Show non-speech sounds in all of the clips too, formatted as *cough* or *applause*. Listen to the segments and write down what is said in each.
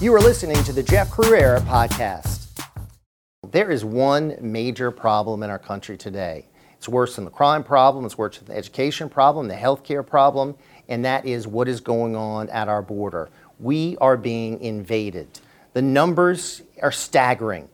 You are listening to the Jeff Crouere podcast. There is one major problem in our country today. It's worse than the crime problem, it's worse than the education problem, the healthcare problem, and that is what is going on at our border. We are being invaded. The numbers are staggering.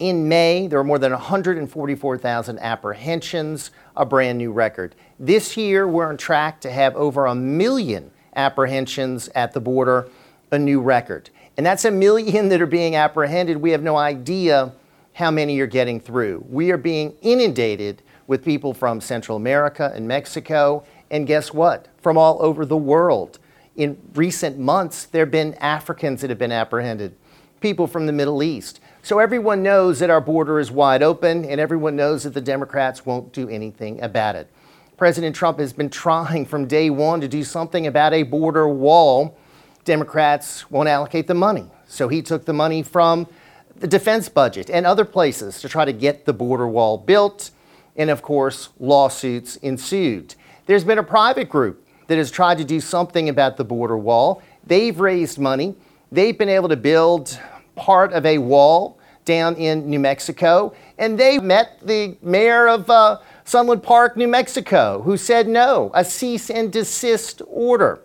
In May, there were more than 144,000 apprehensions, a brand new record. This year, we're on track to have over a million apprehensions at the border, a new record. And that's a million that are being apprehended. We have no idea how many are getting through. We are being inundated with people from Central America and Mexico, and guess what? From all over the world. In recent months, there have been Africans that have been apprehended, people from the Middle East. So everyone knows that our border is wide open, and everyone knows that the Democrats won't do anything about it. President Trump has been trying from day one to do something about a border wall Democrats won't allocate the money. So he took the money from the defense budget and other places to try to get the border wall built. And of course, lawsuits ensued. There's been a private group that has tried to do something about the border wall. They've raised money. They've been able to build part of a wall down in New Mexico. And they met the mayor of uh, Sunland Park, New Mexico, who said no, a cease and desist order.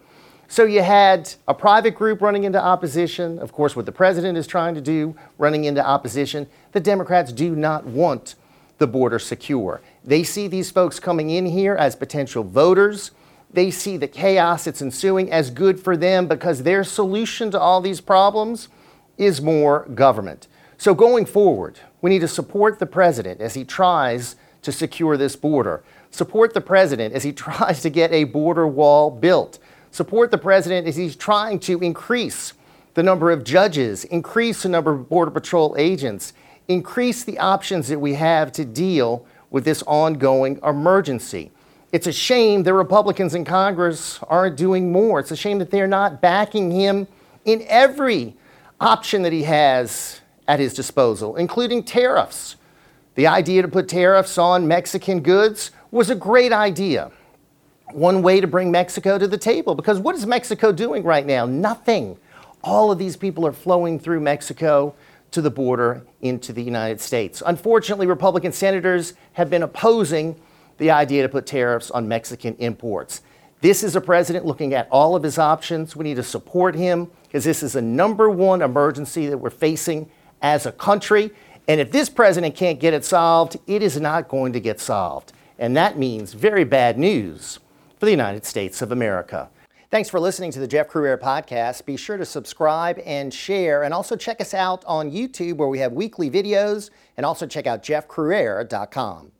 So you had a private group running into opposition, of course, what the president is trying to do, running into opposition. The Democrats do not want the border secure. They see these folks coming in here as potential voters. They see the chaos that's ensuing as good for them because their solution to all these problems is more government. So going forward, we need to support the president as he tries to secure this border. Support the president as he *laughs* tries to get a border wall built support the president as he's trying to increase the number of judges, increase the number of Border Patrol agents, increase the options that we have to deal with this ongoing emergency. It's a shame that Republicans in Congress aren't doing more. It's a shame that they're not backing him in every option that he has at his disposal, including tariffs. The idea to put tariffs on Mexican goods was a great idea one way to bring Mexico to the table. Because what is Mexico doing right now? Nothing. All of these people are flowing through Mexico to the border into the United States. Unfortunately, Republican senators have been opposing the idea to put tariffs on Mexican imports. This is a president looking at all of his options. We need to support him because this is a number one emergency that we're facing as a country. And if this president can't get it solved, it is not going to get solved. And that means very bad news for the United States of America. Thanks for listening to the Jeff Crouere podcast. Be sure to subscribe and share, and also check us out on YouTube where we have weekly videos, and also check out jeffcrouere.com.